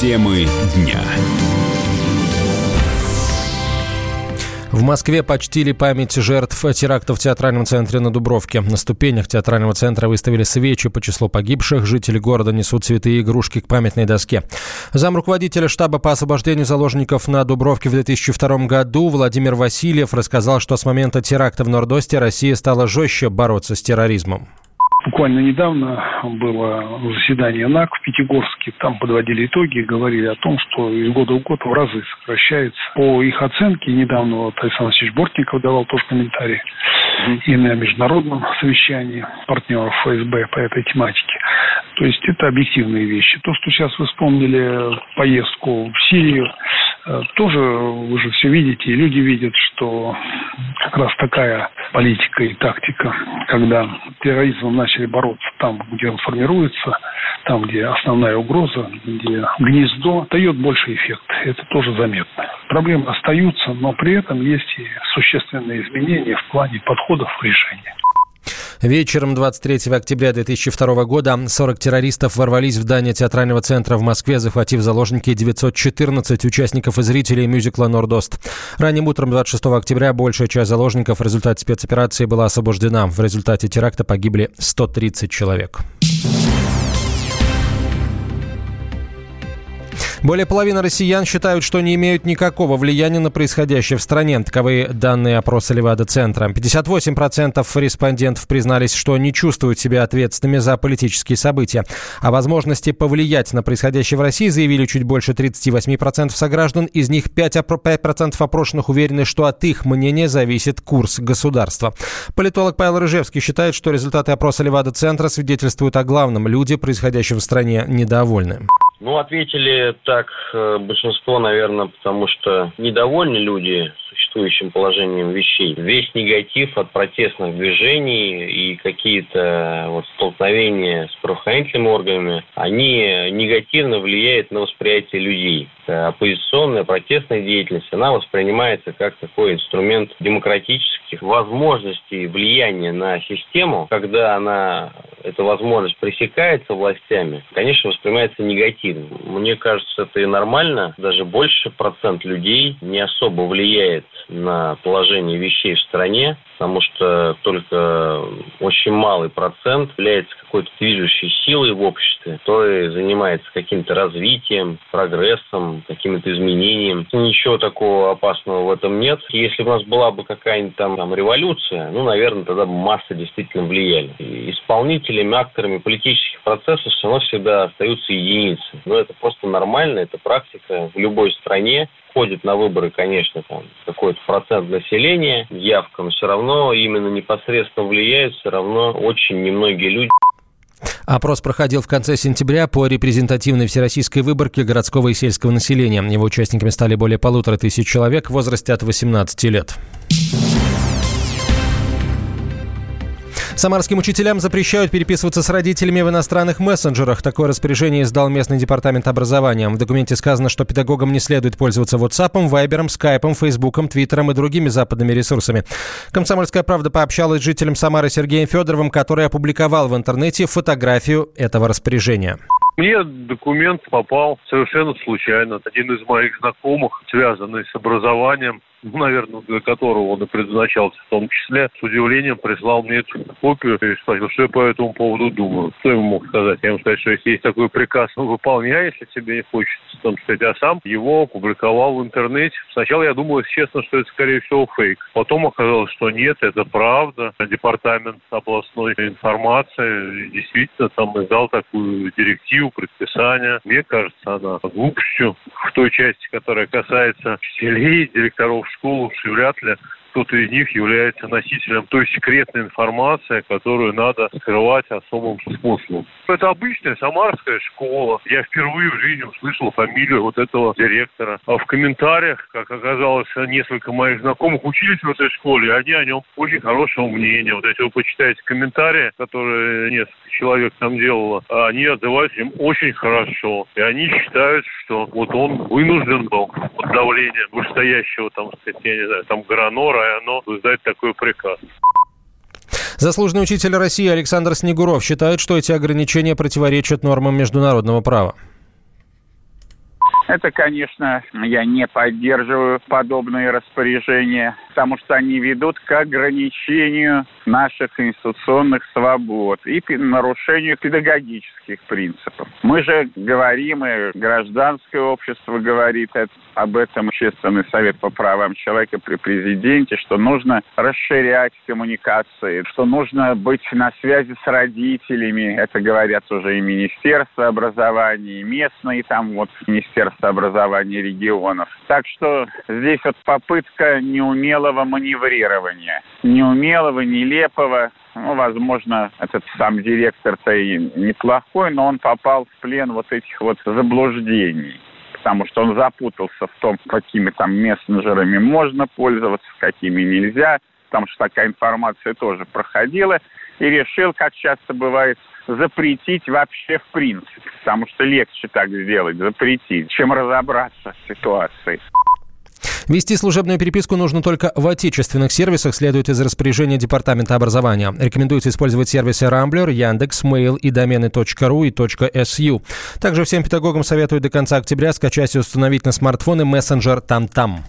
Темы дня. В Москве почтили память жертв теракта в театральном центре на Дубровке. На ступенях театрального центра выставили свечи по числу погибших. Жители города несут цветы и игрушки к памятной доске. Зам руководителя штаба по освобождению заложников на Дубровке в 2002 году Владимир Васильев рассказал, что с момента теракта в Нордосте Россия стала жестче бороться с терроризмом. Буквально недавно было заседание НАК в Пятигорске. Там подводили итоги и говорили о том, что из года в год в разы сокращается. По их оценке, недавно вот Александр Васильевич Бортников давал тоже комментарий и на международном совещании партнеров ФСБ по этой тематике. То есть это объективные вещи. То, что сейчас вы вспомнили поездку в Сирию, тоже вы же все видите, и люди видят, что как раз такая политика и тактика, когда терроризмом начали бороться там, где он формируется, там, где основная угроза, где гнездо, дает больше эффект. Это тоже заметно. Проблемы остаются, но при этом есть и существенные изменения в плане подходов к решению. Вечером 23 октября 2002 года 40 террористов ворвались в здание театрального центра в Москве, захватив заложники 914 участников и зрителей мюзикла «Нордост». Ранним утром 26 октября большая часть заложников в результате спецоперации была освобождена. В результате теракта погибли 130 человек. Более половины россиян считают, что не имеют никакого влияния на происходящее в стране. Таковы данные опроса Левада-центра. 58% респондентов признались, что не чувствуют себя ответственными за политические события. О возможности повлиять на происходящее в России заявили чуть больше 38% сограждан. Из них 5% опрошенных уверены, что от их мнения зависит курс государства. Политолог Павел Рыжевский считает, что результаты опроса Левада-центра свидетельствуют о главном. Люди, происходящим в стране, недовольны. Ну, ответили так э, большинство, наверное, потому что недовольны люди существующим положением вещей. Весь негатив от протестных движений и какие-то вот столкновения с правоохранительными органами, они негативно влияют на восприятие людей. Оппозиционная протестная деятельность, она воспринимается как такой инструмент демократических возможностей влияния на систему, когда она эта возможность пресекается властями, конечно, воспринимается негативно. Мне кажется, это и нормально. Даже больше процент людей не особо влияет на положение вещей в стране, потому что только очень малый процент является какой-то движущей силой в обществе, который занимается каким-то развитием, прогрессом, каким-то изменением. Ничего такого опасного в этом нет. Если у нас была бы какая-нибудь там, там революция, ну, наверное, тогда бы массы действительно влияли. И исполнителями, акторами политических процессов все равно всегда остаются единицы. Но это просто нормально, это практика в любой стране ходит на выборы, конечно, там какой-то процент населения, явка, но все равно именно непосредственно влияют все равно очень немногие люди. Опрос проходил в конце сентября по репрезентативной всероссийской выборке городского и сельского населения. Его участниками стали более полутора тысяч человек в возрасте от 18 лет. Самарским учителям запрещают переписываться с родителями в иностранных мессенджерах. Такое распоряжение издал местный департамент образования. В документе сказано, что педагогам не следует пользоваться WhatsApp, Viber, Skype, Facebook, Twitter и другими западными ресурсами. Комсомольская правда пообщалась с жителем Самары Сергеем Федоровым, который опубликовал в интернете фотографию этого распоряжения. Мне документ попал совершенно случайно. Один из моих знакомых, связанный с образованием, наверное, для которого он и предназначался в том числе, с удивлением прислал мне эту копию и спросил, что я по этому поводу думаю. Что ему мог сказать? Я ему сказать, что если есть такой приказ, ну, выполняй, если тебе не хочется, том числе, а сам его опубликовал в интернете. Сначала я думал, если честно, что это, скорее всего, фейк. Потом оказалось, что нет, это правда. Департамент областной информации действительно там издал такую директиву, предписание. Мне кажется, она глупостью в той части, которая касается учителей, директоров школ, вряд ли кто-то из них является носителем той секретной информации, которую надо скрывать особым способом. Это обычная самарская школа. Я впервые в жизни услышал фамилию вот этого директора. А в комментариях, как оказалось, несколько моих знакомых учились в этой школе, и они о нем очень хорошего мнения. Вот если вы почитаете комментарии, которые несколько человек там делало, они отзываются им очень хорошо. И они считают, что вот он вынужден был под давлением вышестоящего, там, сказать, я не знаю, там, Гранора, оно издать такой приказ. Заслуженный учитель России Александр Снегуров считает, что эти ограничения противоречат нормам международного права. Это, конечно, я не поддерживаю подобные распоряжения, потому что они ведут к ограничению наших конституционных свобод и нарушению педагогических принципов. Мы же говорим, и гражданское общество говорит об этом Общественный совет по правам человека при президенте, что нужно расширять коммуникации, что нужно быть на связи с родителями. Это говорят уже и Министерство образования, и местные там вот Министерство образования регионов. Так что здесь вот попытка неумелого маневрирования. Неумелого, нелепого, ну, возможно, этот сам директор-то и неплохой, но он попал в плен вот этих вот заблуждений потому что он запутался в том, какими там мессенджерами можно пользоваться, какими нельзя, потому что такая информация тоже проходила, и решил, как часто бывает, запретить вообще в принципе, потому что легче так сделать, запретить, чем разобраться с ситуацией. Вести служебную переписку нужно только в отечественных сервисах, следует из распоряжения Департамента образования. Рекомендуется использовать сервисы Рамблер, Яндекс, Mail и домены .ru и .su. Также всем педагогам советуют до конца октября скачать и установить на смартфоны мессенджер Там-Там.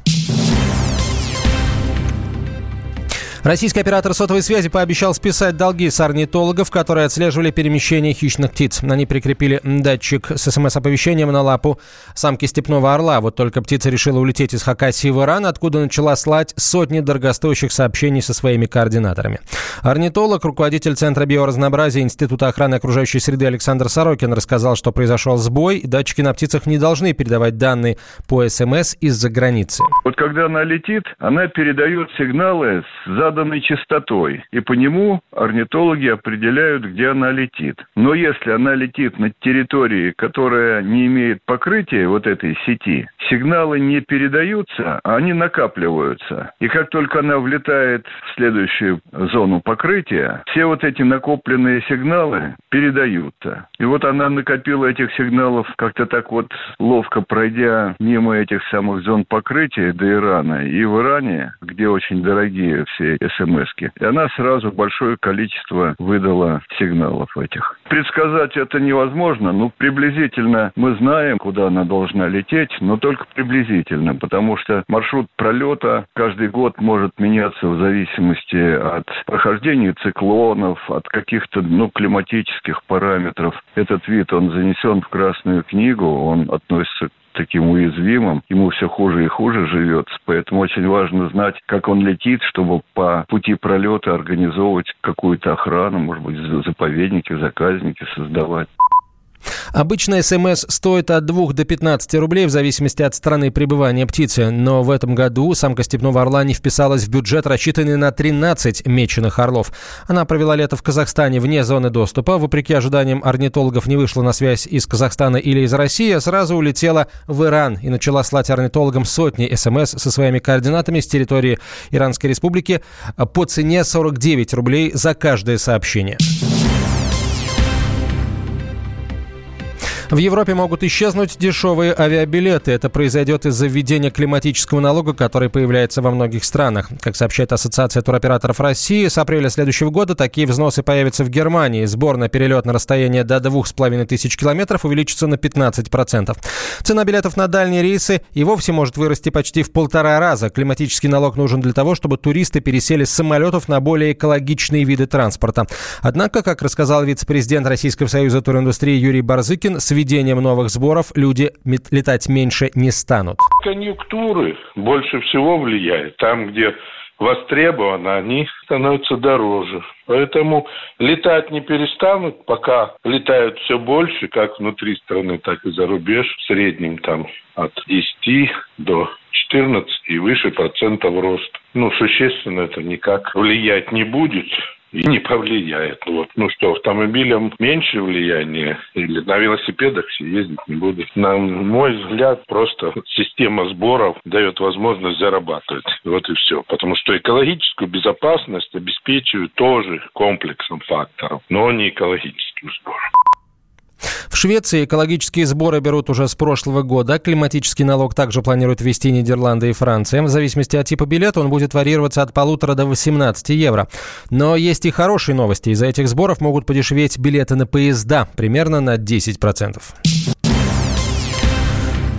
Российский оператор сотовой связи пообещал списать долги с орнитологов, которые отслеживали перемещение хищных птиц. Они прикрепили датчик с СМС-оповещением на лапу самки степного орла. Вот только птица решила улететь из Хакасии в Иран, откуда начала слать сотни дорогостоящих сообщений со своими координаторами. Орнитолог, руководитель Центра биоразнообразия Института охраны окружающей среды Александр Сорокин рассказал, что произошел сбой, и датчики на птицах не должны передавать данные по СМС из-за границы. Вот когда она летит, она передает сигналы с заданной частотой, и по нему орнитологи определяют, где она летит. Но если она летит на территории, которая не имеет покрытия вот этой сети, сигналы не передаются, а они накапливаются. И как только она влетает в следующую зону покрытия, все вот эти накопленные сигналы передаются. И вот она накопила этих сигналов как-то так вот ловко пройдя мимо этих самых зон покрытия до Ирана. И в Иране, где очень дорогие все смс -ки. И она сразу большое количество выдала сигналов этих. Предсказать это невозможно, но приблизительно мы знаем, куда она должна лететь, но только приблизительно, потому что маршрут пролета каждый год может меняться в зависимости от прохождения циклонов, от каких-то ну, климатических параметров. Этот вид, он занесен в Красную книгу, он относится таким уязвимым, ему все хуже и хуже живется. Поэтому очень важно знать, как он летит, чтобы по пути пролета организовывать какую-то охрану, может быть, заповедники, заказники создавать. Обычно СМС стоит от 2 до 15 рублей в зависимости от страны пребывания птицы, но в этом году самка степного орла не вписалась в бюджет, рассчитанный на 13 меченых орлов. Она провела лето в Казахстане вне зоны доступа. Вопреки ожиданиям орнитологов не вышла на связь из Казахстана или из России, а сразу улетела в Иран и начала слать орнитологам сотни СМС со своими координатами с территории Иранской Республики по цене 49 рублей за каждое сообщение. В Европе могут исчезнуть дешевые авиабилеты. Это произойдет из-за введения климатического налога, который появляется во многих странах. Как сообщает Ассоциация туроператоров России, с апреля следующего года такие взносы появятся в Германии. Сбор на перелет на расстояние до 2500 километров увеличится на 15%. Цена билетов на дальние рейсы и вовсе может вырасти почти в полтора раза. Климатический налог нужен для того, чтобы туристы пересели с самолетов на более экологичные виды транспорта. Однако, как рассказал вице-президент Российского союза туриндустрии Юрий Барзыкин, с введением новых сборов люди летать меньше не станут. Конъюнктуры больше всего влияют. Там, где востребованы, они становятся дороже. Поэтому летать не перестанут, пока летают все больше, как внутри страны, так и за рубеж. В среднем там от 10 до 14 и выше процентов рост. Ну, существенно это никак влиять не будет и не повлияет. Вот. Ну что, автомобилям меньше влияния или на велосипедах все ездить не будут. На мой взгляд, просто система сборов дает возможность зарабатывать. Вот и все. Потому что экологическую безопасность обеспечивают тоже комплексом факторов, но не экологическим сбором. В Швеции экологические сборы берут уже с прошлого года. Климатический налог также планируют ввести Нидерланды и Франция. В зависимости от типа билета он будет варьироваться от полутора до 18 евро. Но есть и хорошие новости. Из-за этих сборов могут подешеветь билеты на поезда примерно на 10%.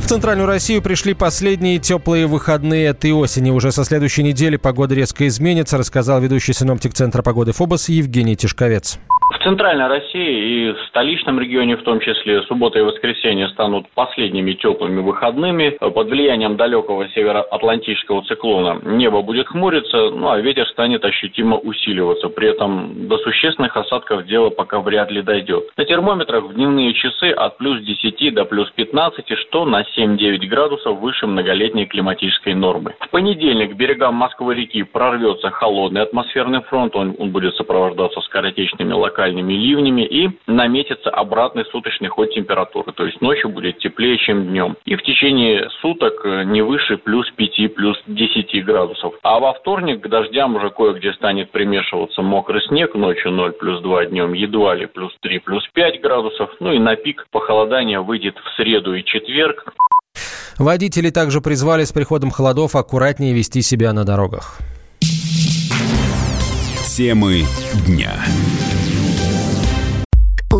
центральную Россию пришли последние теплые выходные этой осени. Уже со следующей недели погода резко изменится, рассказал ведущий синоптик Центра погоды ФОБОС Евгений Тишковец. В центральной России и в столичном регионе в том числе суббота и воскресенье станут последними теплыми выходными. Под влиянием далекого североатлантического циклона небо будет хмуриться, ну а ветер станет ощутимо усиливаться. При этом до существенных осадков дело пока вряд ли дойдет. На термометрах в дневные часы от плюс 10 до плюс 15, что на 7-9 градусов выше многолетней климатической нормы. В понедельник к берегам Москвы-реки прорвется холодный атмосферный фронт. Он, он будет сопровождаться скоротечными локальными локальными ливнями и наметится обратный суточный ход температуры. То есть ночью будет теплее, чем днем. И в течение суток э, не выше плюс 5, плюс 10 градусов. А во вторник к дождям уже кое-где станет примешиваться мокрый снег. Ночью 0 плюс 2, днем едва ли плюс 3, плюс 5 градусов. Ну и на пик похолодания выйдет в среду и четверг. Водители также призвали с приходом холодов аккуратнее вести себя на дорогах. Темы дня.